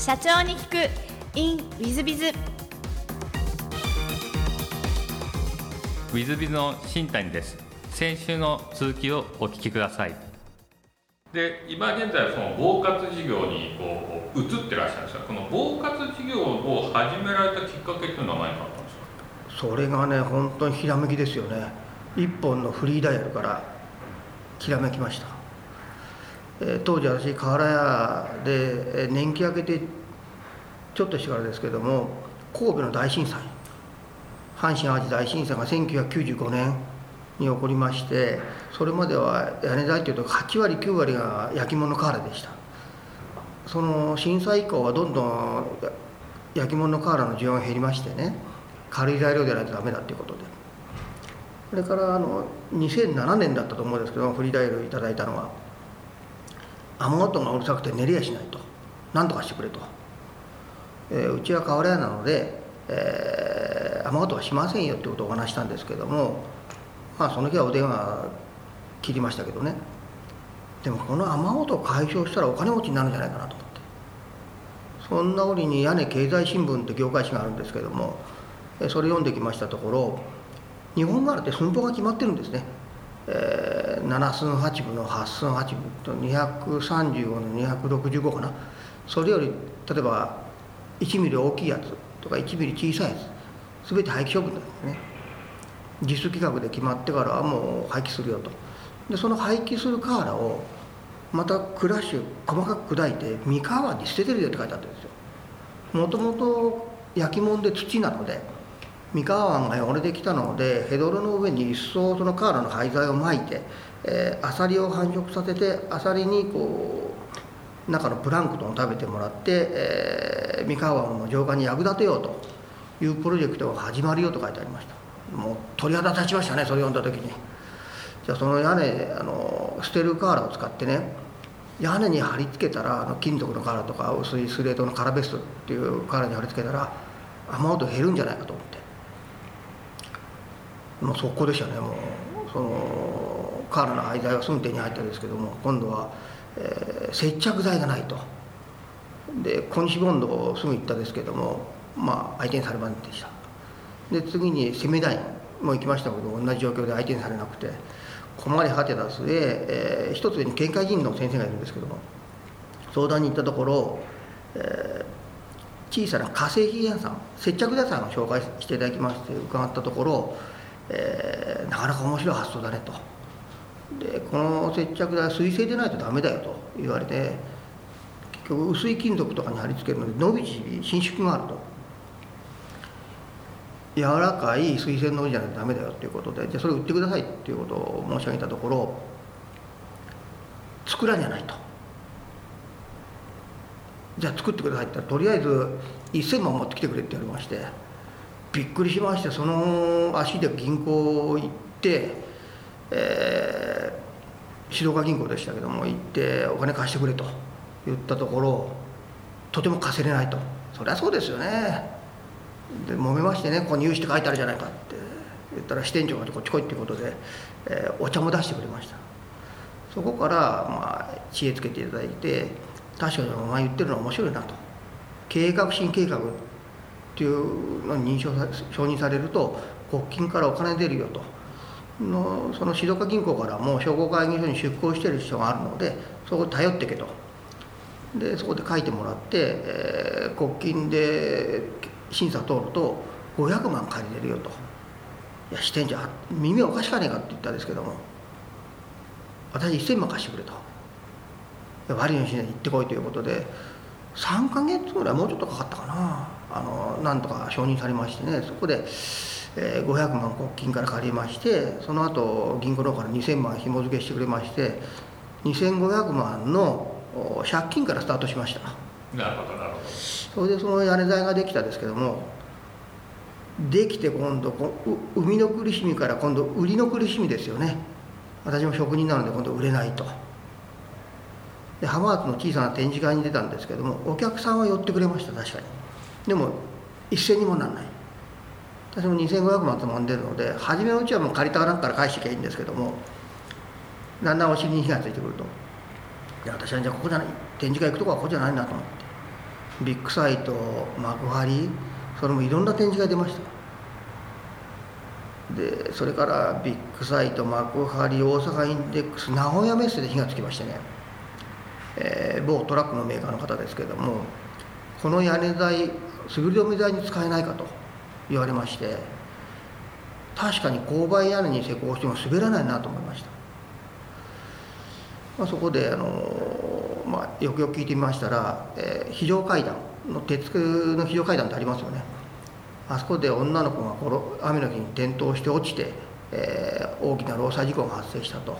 社長に聞く in ウィズビズ。ウィズビズの新谷です。先週の続きをお聞きください。で今現在その防活事業にこう移ってらっしゃるんですがこの防活事業を始められたきっかけっていうのは何かあったんですか？それがね本当にひらめきですよね。一本のフリーダイヤルからひらめきました、え当時私河原屋で年季明けてちょっとしてからですけども神戸の大震災阪神・淡路大震災が1995年に起こりましてそれまでは屋根材というと8割9割が焼き物瓦でした。その震災以降はどんどん焼き物瓦の需要が減りましてね軽い材料でないとダメだということで。それからあの2007年だったと思うんですけどフリーダイヤルいただいたのは。雨音がうるさくて寝れやしないと。何とかしてくれと、えーうちは瓦屋なので、えー雨音はしませんよってことをお話したんですけどもまあその日はお電話切りましたけどね。でもこの雨音を解消したらお金持ちになるんじゃないかなと思って。そんな折に屋根経済新聞って業界誌があるんですけどもそれ読んできましたところ日本瓦って寸法が決まってるんですね、えー7寸8分の8寸8分と235の265かな。それより例えば1ミリ大きいやつとか1ミリ小さいやつ全て廃棄処分なんですね。実質規格で決まってからはもう廃棄するよと。でその廃棄する瓦をまたクラッシュ細かく砕いて三河に捨ててるよって書いてあったんですよ。もともと焼き物で土なので三河湾が汚れてきたのでヘドロの上に一層その瓦の廃材をまいて、えーアサリを繁殖させてアサリにこう中のプランクトンを食べてもらって、えー三河湾の浄化に役立てようというプロジェクトが始まるよと書いてありました。もう鳥肌立ちましたねそれ読んだ時に。じゃあその屋根あの捨てる瓦を使ってね屋根に貼り付けたらあの金属の瓦とか薄いスレートのカラベストっていう瓦に貼り付けたら雨音減るんじゃないかと思って。もう速攻でしたね。もうその瓦の廃材はすぐ手に入ったんですけども今度は、えー接着剤がないと。で小西ボンドをすぐ行ったですけどもまあ相手にされませんでした。で次にセメダインも行きましたけど同じ状況で相手にされなくて困り果てた末、えー一つ上に県会議員の先生がいるんですけども相談に行ったところ、えー小さな化成品屋さん接着剤さんを紹介していただきまして伺ったところ、えーなかなか面白い発想だねと。でこの接着剤は水性でないとダメだよと言われて結局薄い金属とかに貼り付けるので伸び縮み伸縮があると。柔らかい水性のりじゃないとダメだよっていうことでじゃあそれ売ってくださいっていうことを申し上げたところ作らんじゃないと。じゃあ作ってくださいってとりあえず1000万持ってきてくれって言われましてびっくりしましてその足で銀行行って、えー静岡銀行でしたけども行ってお金貸してくれと言ったところとても貸せれないと。そりゃそうですよね。で揉めましてねここに融資って書いてあるじゃないかって言ったら支店長がこっち来いっていうことで、えーお茶も出してくれました。そこから、まあ、知恵つけていただいて確かにお前言ってるのは面白いなと。経営革新計画っていうのに認証さ承認されると国金からお金出るよと。のその静岡銀行からもう商工会議所に出向してる人があるのでそこ頼ってけと。でそこで書いてもらって、えー国金で審査通ると500万借りれるよと「いや支店長耳おかしかねえか」って言ったんですけども。私1000万貸してくれと。いや悪いようにしない行ってこいということで3ヶ月ぐらいもうちょっとかかったかな。あのなんとか承認されましてね。そこで、えー500万国金から借りましてその後銀行の方から2000万紐付けしてくれまして2500万のお借金からスタートしました。なるほどなるほど。それでその屋根材ができたんですけどもできて今度こうう生みの苦しみから今度売りの苦しみですよね。私も職人なので今度売れないとで浜松の小さな展示会に出たんですけどもお客さんは寄ってくれました確かに。でも一銭にもなんない。私も2500万つまんでるので初めのうちはもう借りたなんから返してきゃいいんですけどもだんだんお尻に火がついてくると。いや私はじゃあここじゃない。展示会行くとこはここじゃないなと思って。ビッグサイト幕張それもいろんな展示が出ました。でそれからビッグサイト幕張大阪インテックス名古屋メッセで火がつきましてね、えー、某トラックのメーカーの方ですけれどもこの屋根材滑り止め材に使えないかと言われまして確かに勾配屋根に施工しても滑らないなと思いました、まあ、そこであの、まあ、よくよく聞いてみましたら、えー、非常階段の鉄の非常階段ってありますよね。あそこで女の子が雨の日に転倒して落ちて、えー、大きな労災事故が発生したと。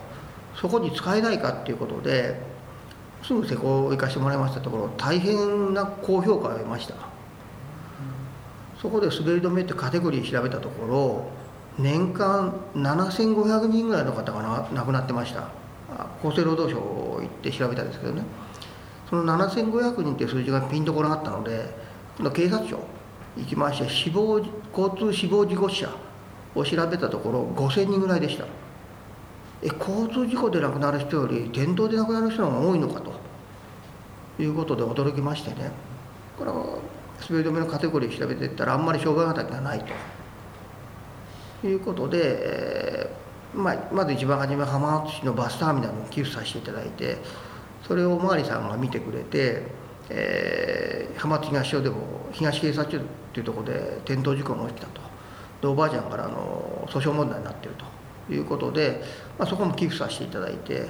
そこに使えないかっていうことですぐ施工を行かしてもらいましたところ大変な高評価を得ました。そこで滑り止めってカテゴリー調べたところ年間7500人ぐらいの方が亡くなってました。厚生労働省行って調べたんですけどね。その7500人っていう数字がピンとこなかったので警察庁行きまして死亡交通死亡事故死者を調べたところ5000人ぐらいでした。え交通事故で亡くなる人より転倒で亡くなる人の方が多いのかと。いうことで驚きましてね。これは滑り止めのカテゴリー調べていったらあんまり障害畑がないと。いうことで、えー、まあ、まず一番初め浜松市のバスターミナルに寄付させていただいてそれをお巡りさんが見てくれて、えー、浜松東署でも東警察署っていうところで転倒事故が起きたと。でおばあちゃんからの訴訟問題になっていると。いうことで、まあ、そこも寄付させていただいて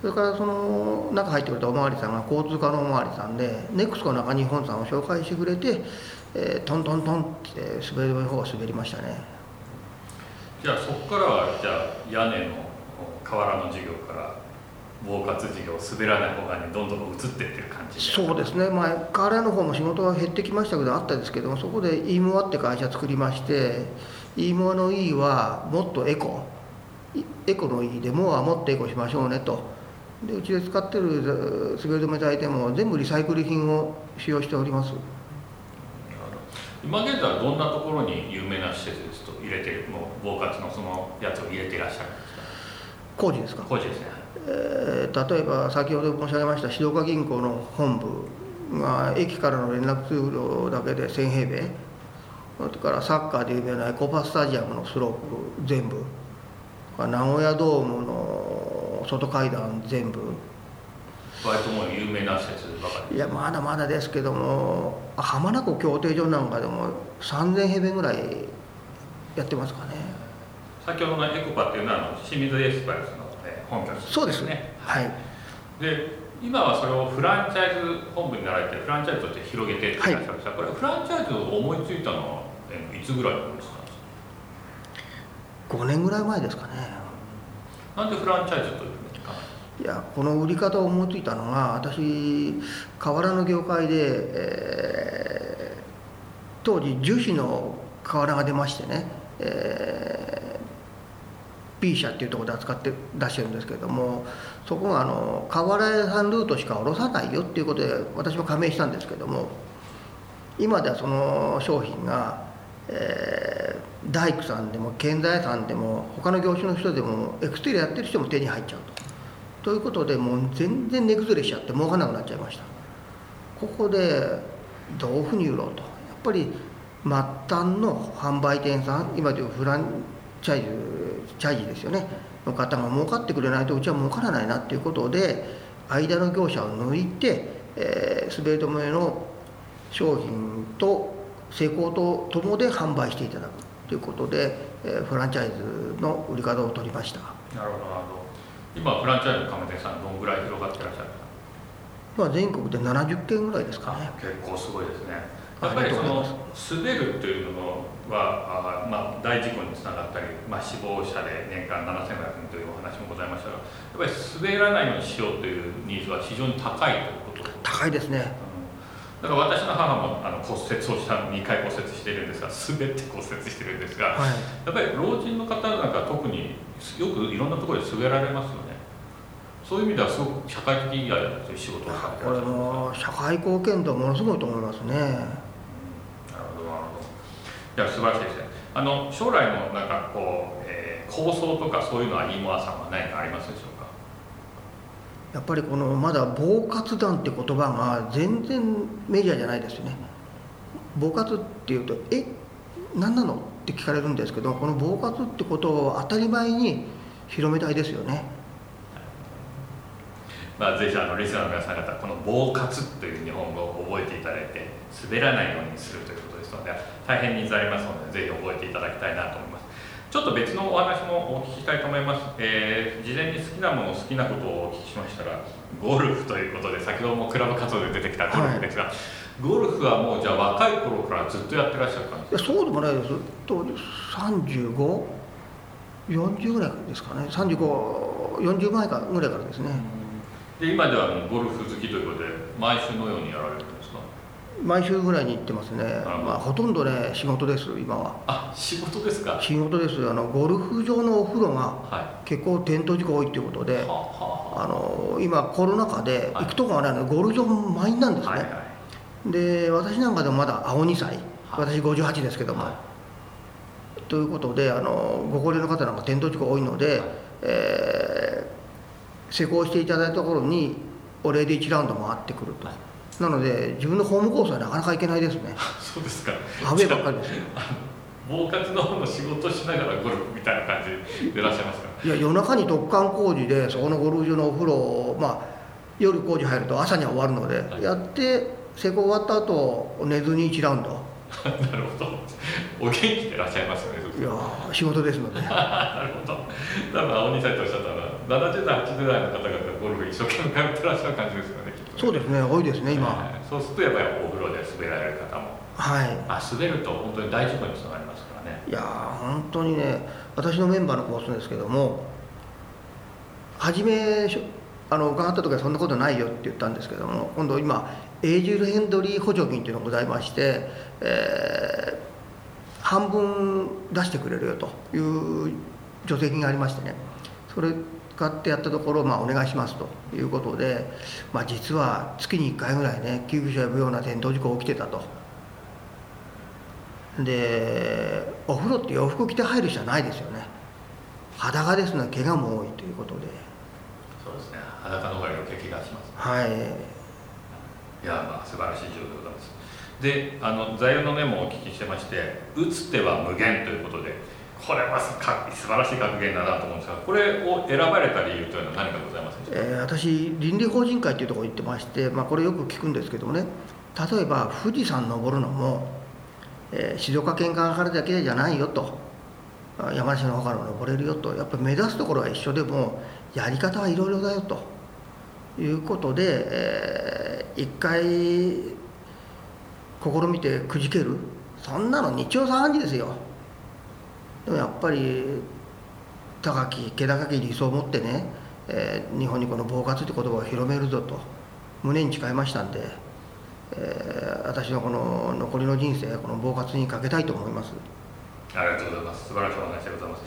それからその中入ってくれたおまわりさんが交通課のおまわりさんでネクスコ中日本さんを紹介してくれて、えー、トントントンって滑り止めの方が滑りましたね。じゃあそこからはじゃあ屋根の瓦の授業から防滑事業滑らない方側にどんどん移っていってる感じそうですね。まあ瓦の方も仕事は減ってきましたけどあったんですけどもそこでイームワって会社作りましてイームワの E はもっとエコエコの E でもはもっとエコしましょうねと。でうちで使ってる滑り止め剤でも全部リサイクル品を使用しております。今現在はどんなところに有名な施設ですと入れてるもう防滑のそのやつを入れていらっしゃるんですか？工事ですか？工事ですね。えー、例えば先ほど申し上げました静岡銀行の本部が駅からの連絡通路だけで1000平米。それからサッカーで有名なエコパスタジアムのスロープ全部名古屋ドームの外階段全部。割ともう有名な施設ばかり。いやまだまだですけども浜名湖競艇場なんかでも3000平米ぐらいやってますかね。先ほどのエコパっていうのは清水エスパルスの本拠地、ね、そうです。ねはい。で今はそれをフランチャイズ本部になられてフランチャイズとして広げていらっしゃるんですが、はい、これフランチャイズを思いついたのはいつぐらいなんですか？5年ぐらい前ですかね。なんでフランチャイズといういやこの？売り方を思いついたのが私瓦の業界で、えー、当時樹脂の瓦が出ましてね、えー P 社っていうところで扱って出してるんですけれどもそこがあの瓦屋さんルートしか下ろさないよっていうことで私も加盟したんですけども今ではその商品が、えー、大工さんでも建材さんでも他の業種の人でもエクステリアやってる人も手に入っちゃうと。ということでもう全然値崩れしちゃって儲かなくなっちゃいました。ここでどういうふうに売ろうと。やっぱり末端の販売店さん今でいうフランチャイズチャイジですよね。の方が儲かってくれないとうちは儲からないなっていうことで間の業者を抜いて、えー、滑り止めの商品と施工とともで販売していただくということで、えー、フランチャイズの売り方を取りました。なるほどなるほど。今フランチャイズの亀店さんどのぐらい広がってらっしゃるまあ全国で70件ぐらいですかね。結構すごいですね。やっぱりその滑るというのはあ、まあ、大事故につながったり、まあ、死亡者で年間7500人というお話もございましたがやっぱり滑らないようにしようというニーズは非常に高いということ高いですね、うん、だから私の母もあの骨折をした2回骨折しているんですが 滑って骨折してるんですが、はい、やっぱり老人の方なんか特によくいろんなところで滑られますよね。そういう意味ではすごく社会的以外という仕事をされてこれも社会貢献度はものすごいと思いますね。いや素晴らしいですね。あの将来のなんかこう、えー、構想とかそういうのは飯村さんは何かありますでしょう？かやっぱりこのまだ防活団って言葉が全然メジャーじゃないですよね。防活っていうとえ何なの？って聞かれるんですけどこの防活ってことを当たり前に広めたいですよね。まあ、ぜひあのリスナーの皆さん方この「防活」という日本語を覚えていただいて滑らないようにするということですので大変ニーズありますのでぜひ覚えていただきたいなと思います。ちょっと別のお話もお聞きしたいと思います、えー、事前に好きなもの好きなことをお聞きしましたらゴルフということで先ほどもクラブ活動で出てきたゴルフですが、はい、ゴルフはもうじゃあ若い頃からずっとやってらっしゃる感じですか？そうでもないです。当時3540ぐらいですかね。3540前かぐらいからですね、で今ではゴルフ好きということで毎週のようにやられる毎週ぐらいに行ってますね、まあ、ほとんどね仕事です今は。あ仕事ですか？仕事ですあのゴルフ場のお風呂が結構転倒事故多いということで、はい、あの今コロナ禍で行くとこがないのでゴルフ場満員なんですね、はいはい、で私なんかでもまだ青2歳。私58ですけども、ということであのご高齢の方なんか転倒事故多いので、えー施工していただいたところにお礼で1ラウンド回ってくるとなので自分のホームコースはなかなか行けないですね。そうですか。アウェーばっかりです。よ防活の方の仕事しながらゴルフみたいな感じでいらっしゃいますか？いや夜中に突貫工事でそこのゴルフ場のお風呂をまあ夜工事入ると朝には終わるので、はい、やって施工終わった後寝ずに1ラウンド。なるほど。お元気でいらっしゃいますねいや仕事ですので。なるほど。多分青二歳とおっしゃったら70代80代の方々ゴルフ一生懸命通ってらっしゃる感じですよねそうですね多いですね今、えー、そうするとやっぱりお風呂で滑られる方も。はい。あ滑ると本当に大事故につながりますからね。いや本当にね私のメンバーのコースですけども初めあの伺った時はそんなことないよって言ったんですけども今度今エイジルヘンドリー補助金っていうのがございまして、えー、半分出してくれるよという助成金がありましてね。それ使ってやったところ、まあ、お願いしますということで、まあ、実は月に1回ぐらいね救急車呼ぶような転倒事故起きてたと。でお風呂って洋服着て入る人はないですよね。裸ですので怪我も多いということで。そうですね。裸の方が余計怪我します、はい。いやまあ素晴らしい状況でございます。であの座右の銘もお聞きしてまして「打つ手は無限」ということでこれは素晴らしい格言だなと思うんですがこれを選ばれた理由というのは何かございますで、えー、私倫理法人会というところに行ってまして、まあ、これよく聞くんですけどもね。例えば富士山登るのも、えー、静岡県側からだけじゃないよと。山梨の方からも登れるよと。やっぱり目指すところは一緒でもやり方はいろいろだよと。いうことで、えー、一回試みてくじける。そんなの日曜三時ですよ。でもやっぱり高き気高き理想を持ってね、えー、日本にこの防活って言葉を広めるぞと胸に誓いましたんで、えー、私のこの残りの人生この防活にかけたいと思います。ありがとうございます。素晴らしいお話でございます。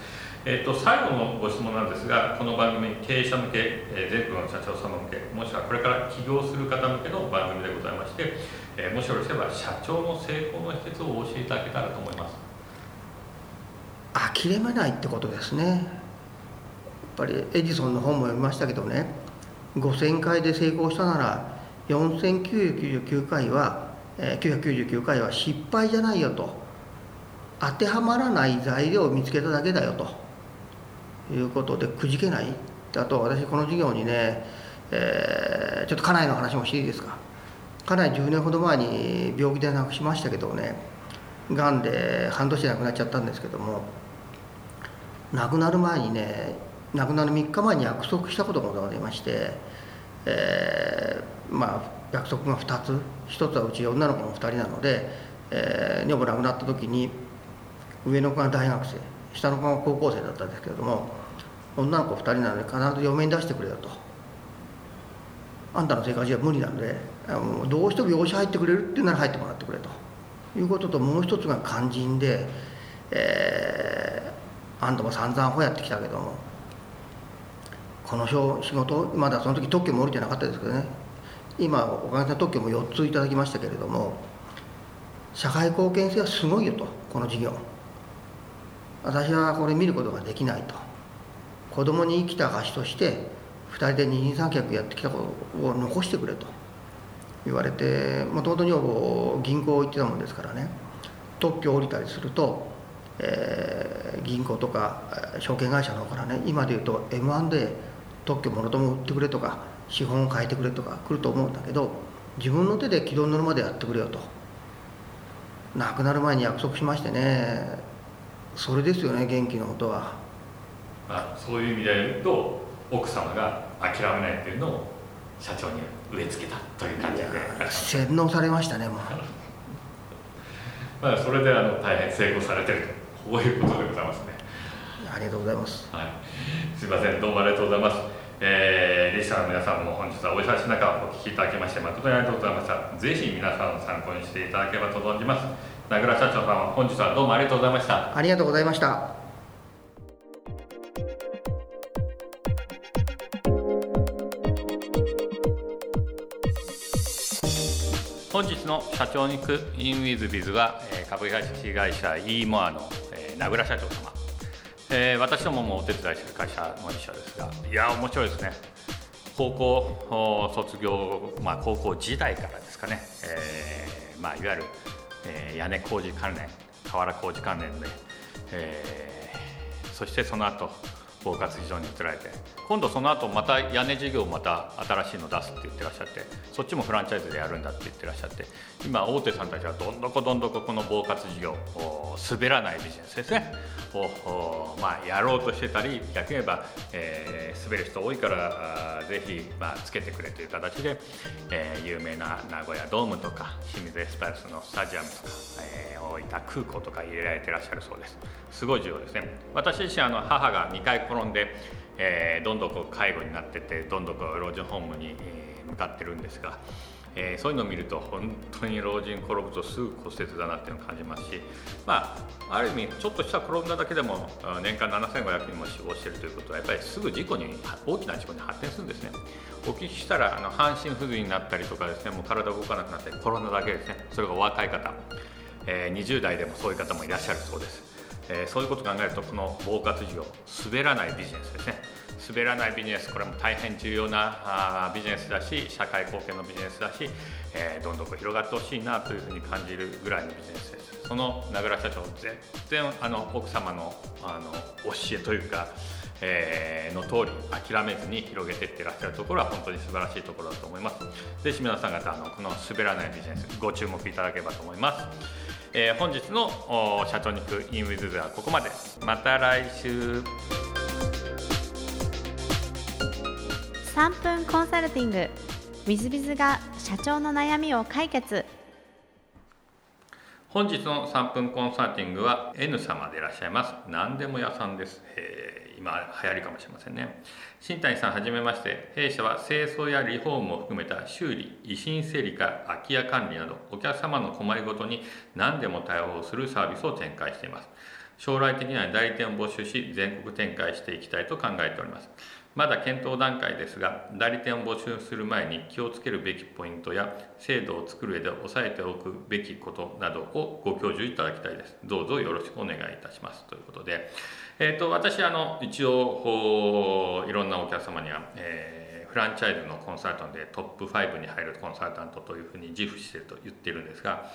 えーと、最後のご質問なんですがこの番組経営者向け、えー、全国の社長様向けもしくはこれから起業する方向けの番組でございまして、えー、もしよろしければ社長の成功の秘訣をお教えいただけたらと思います。諦めないってことですね。やっぱりエジソンの本も読みましたけどね。5000回で成功したなら4999回は、え、999回は失敗じゃないよと。当てはまらない材料を見つけただけだよと。いうことでくじけない？あと私この授業にね、えー、ちょっと家内の話もしていいですか？家内10年ほど前に病気で亡くしましたけどね。がんで半年で亡くなっちゃったんですけども。亡くなる前にね亡くなる3日前に約束したことがございまして、えー、まあ約束が2つ1つはうち女の子の2人なので、えー、女房亡くなった時に上の子が大学生下の子が高校生だったんですけれども女の子2人なので必ず嫁に出してくれよと。あんたの生活じゃ無理なんでどうしても養子入ってくれるっていうなら入ってもらってくれと。いうことともう一つが肝心で、えー、あんたも散々ほやってきたけどもこの仕事まだその時特許も降りてなかったですけどね。今おかげさまで特許も4ついただきましたけれども社会貢献性はすごいよとこの事業。私はこれ見ることができないと。子供に生きた証として2人で二人三脚やってきたことを残してくれと。言われてもともと女房銀行行ってたもんですからね。特許降りたりすると、えー、銀行とか証券会社の方からね今で言うと M&A 特許もろとも売ってくれとか資本を変えてくれとか来ると思うんだけど自分の手で軌道に乗るまでやってくれよと。亡くなる前に約束しましてね。それですよね元気のことは、まあ、そういう意味で言うと奥様が諦めないっていうのを社長に植え付けたという感じで。洗脳されましたねもう。まあそれであの大変成功されてるとこういうことでございますね。ありがとうございます。はい。すいませんどうもありがとうございます。えー、リスナーの皆さんも本日はお忙しい中お聞きいただきまして誠にありがとうございました。ぜひ皆さんの参考にしていただければと存じます。名倉社長さん本日はどうもありがとうございました。ありがとうございました。本日の社長に行くインウィズビズは株式会社 e モアの名倉社長様、えー、私どももお手伝いする会社の一社ですがいや面白いですね。高校卒業、まあ、高校時代からですかね、えーまあ、いわゆる、えー、屋根工事関連瓦工事関連で、えー、そしてその後包括事情に移られて今度その後また屋根事業をまた新しいの出すって言ってらっしゃってそっちもフランチャイズでやるんだって言ってらっしゃって今大手さんたちはどんどこどんどここの包括事業滑らないビジネスですね。を、まあ、やろうとしてたり逆に言えば、えー、滑る人多いからぜひ、まあ、つけてくれという形で、えー、有名な名古屋ドームとか清水エスパルスのスタジアムとか、えー、大分空港とか入れられてらっしゃるそうです。すごい重要ですね。私自身あの母が2回転んで、えー、どんどんこう介護になっててどんどんこう老人ホームに向かってるんですがえー、そういうのを見ると本当に老人転ぶとすぐ骨折だなっていうのを感じますし、まあ、ある意味ちょっとした転んだだけでも年間7500人も死亡しているということはやっぱりすぐ事故に大きな事故に発展するんですね。お聞きしたらあの半身不随になったりとかですねもう体動かなくなって転んだだけですね。それがお若い方、えー、20代でもそういう方もいらっしゃるそうです、えー、そういうことを考えるとこの包括事業滑らないビジネスですね滑らないビジネスこれも大変重要なあビジネスだし社会貢献のビジネスだし、えー、どんどん広がってほしいなというふうに感じるぐらいのビジネスですその名倉社長全然あの奥様のあの教えというかえー、の通り諦めずに広げていってらっしゃるところは本当に素晴らしいところだと思います。ぜひ皆さん方あのこの滑らないビジネスご注目いただければと思います。えー、本日の社長に行くインウィズではここまで。また来週。3分コンサルティング。i z b i z が社長の悩みを解決。本日の3分コンサルティングは N 様でいらっしゃいます。何でも屋さんです、えー、今流行りかもしれませんね。新谷さんはじめまして。弊社は清掃やリフォームを含めた修理遺品整理か空き家管理などお客様の困りごとに何でも対応するサービスを展開しています。将来的には代理店を募集し全国展開していきたいと考えております。まだ検討段階ですが代理店を募集する前に気をつけるべきポイントや制度を作る上で押さえておくべきことなどをご教授いただきたいです。どうぞよろしくお願いいたします。ということで、えーと、私あの一応いろんなお客様には、えー、フランチャイズのコンサルタントでトップ5に入るコンサルタントというふうに自負していると言っているんですが、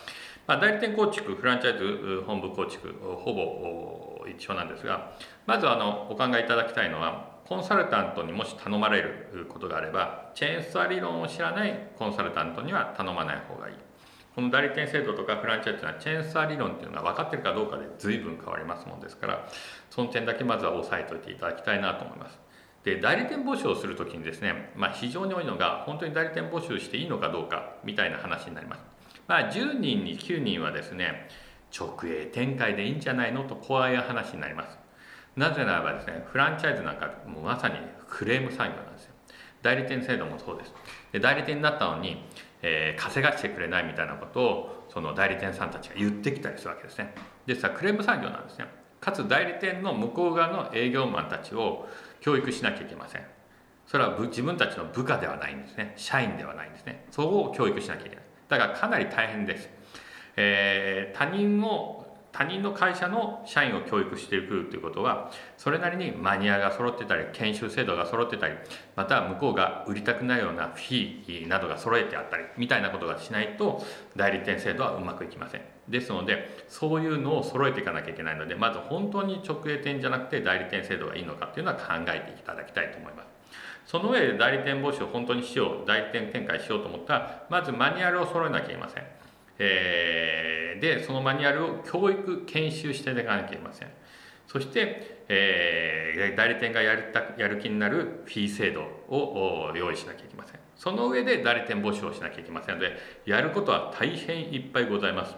まあ、代理店構築フランチャイズ本部構築ほぼ一緒なんですがまずあのお考えいただきたいのはコンサルタントにもし頼まれることがあればチェーンストア理論を知らないコンサルタントには頼まない方がいい。この代理店制度とかフランチャイズのはチェーンストア理論っていうのが分かってるかどうかで随分変わりますもんですからその点だけまずは押さえておいていただきたいなと思います。で代理店募集をするときにですね、まあ、非常に多いのが本当に代理店募集していいのかどうかみたいな話になります、まあ、10人に9人はですね直営展開でいいんじゃないのと怖い話になります。なぜならばですねフランチャイズなんかもうまさにクレーム産業なんですよ。代理店制度もそうです。で代理店になったのに、えー、稼がしてくれないみたいなことをその代理店さんたちが言ってきたりするわけですね。ですからクレーム産業なんですね。かつ代理店の向こう側の営業マンたちを教育しなきゃいけません。それは自分たちの部下ではないんですね。社員ではないんですね。そこを教育しなきゃいけない。だからかなり大変です、えー、他人を他人の会社の社員を教育してくるということはそれなりにマニアが揃ってたり研修制度が揃ってたりまた向こうが売りたくなるようなフィーなどが揃えてあったりみたいなことがしないと代理店制度はうまくいきません。ですのでそういうのを揃えていかなきゃいけないのでまず本当に直営店じゃなくて代理店制度がいいのかっていうのは考えていただきたいと思います。その上で代理店募集を本当にしよう代理店展開しようと思ったらまずマニュアルを揃えなきゃいけません。えー、でそのマニュアルを教育研修していかなきゃいけません。そして、えー、代理店がやるたやる気になるフィー制度を用意しなきゃいけません。その上で代理店募集をしなきゃいけません。のでやることは大変いっぱいございます。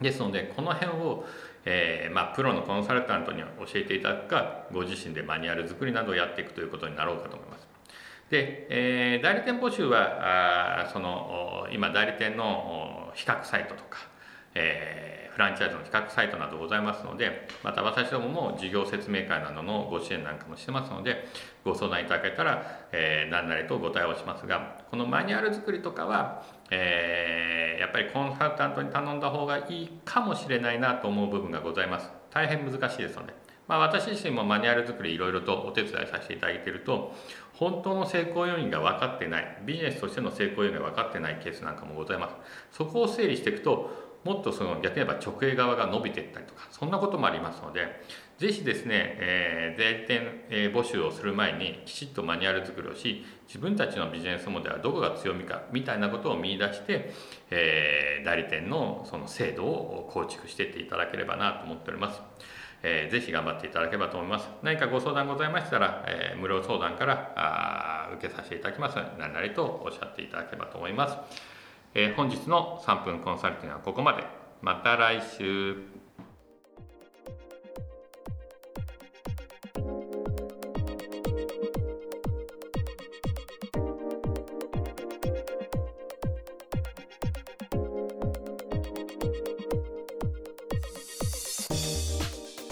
ですのでこの辺を、えー、まあ、プロのコンサルタントに教えていただくかご自身でマニュアル作りなどをやっていくということになろうかと思います。で、えー、代理店募集はあその今代理店の比較サイトとか、えー、フランチャイズの比較サイトなどございますのでまた私どもも事業説明会などのご支援なんかもしてますのでご相談いただけたら、えー、何なりとご対応しますがこのマニュアル作りとかは、えー、やっぱりコンサルタントに頼んだ方がいいかもしれないなと思う部分がございます大変難しいですので。まあ、私自身もマニュアル作りいろいろとお手伝いさせていただいていると本当の成功要因が分かってないビジネスとしての成功要因が分かってないケースなんかもございますそこを整理していくともっとその逆に言えば直営側が伸びていったりとかそんなこともありますのでぜひですね、えー、代理店、え、募集をする前にきちっとマニュアル作りをし自分たちのビジネスモデルはどこが強みかみたいなことを見出して、えー、代理店のその制度を構築していっていただければなと思っております。えー、ぜひ頑張っていただければと思います。何かご相談ございましたら、えー、無料相談からあ受けさせていただきます、何々とおっしゃっていただければと思います。えー、本日の3分コンサルティングはここまで。また来週。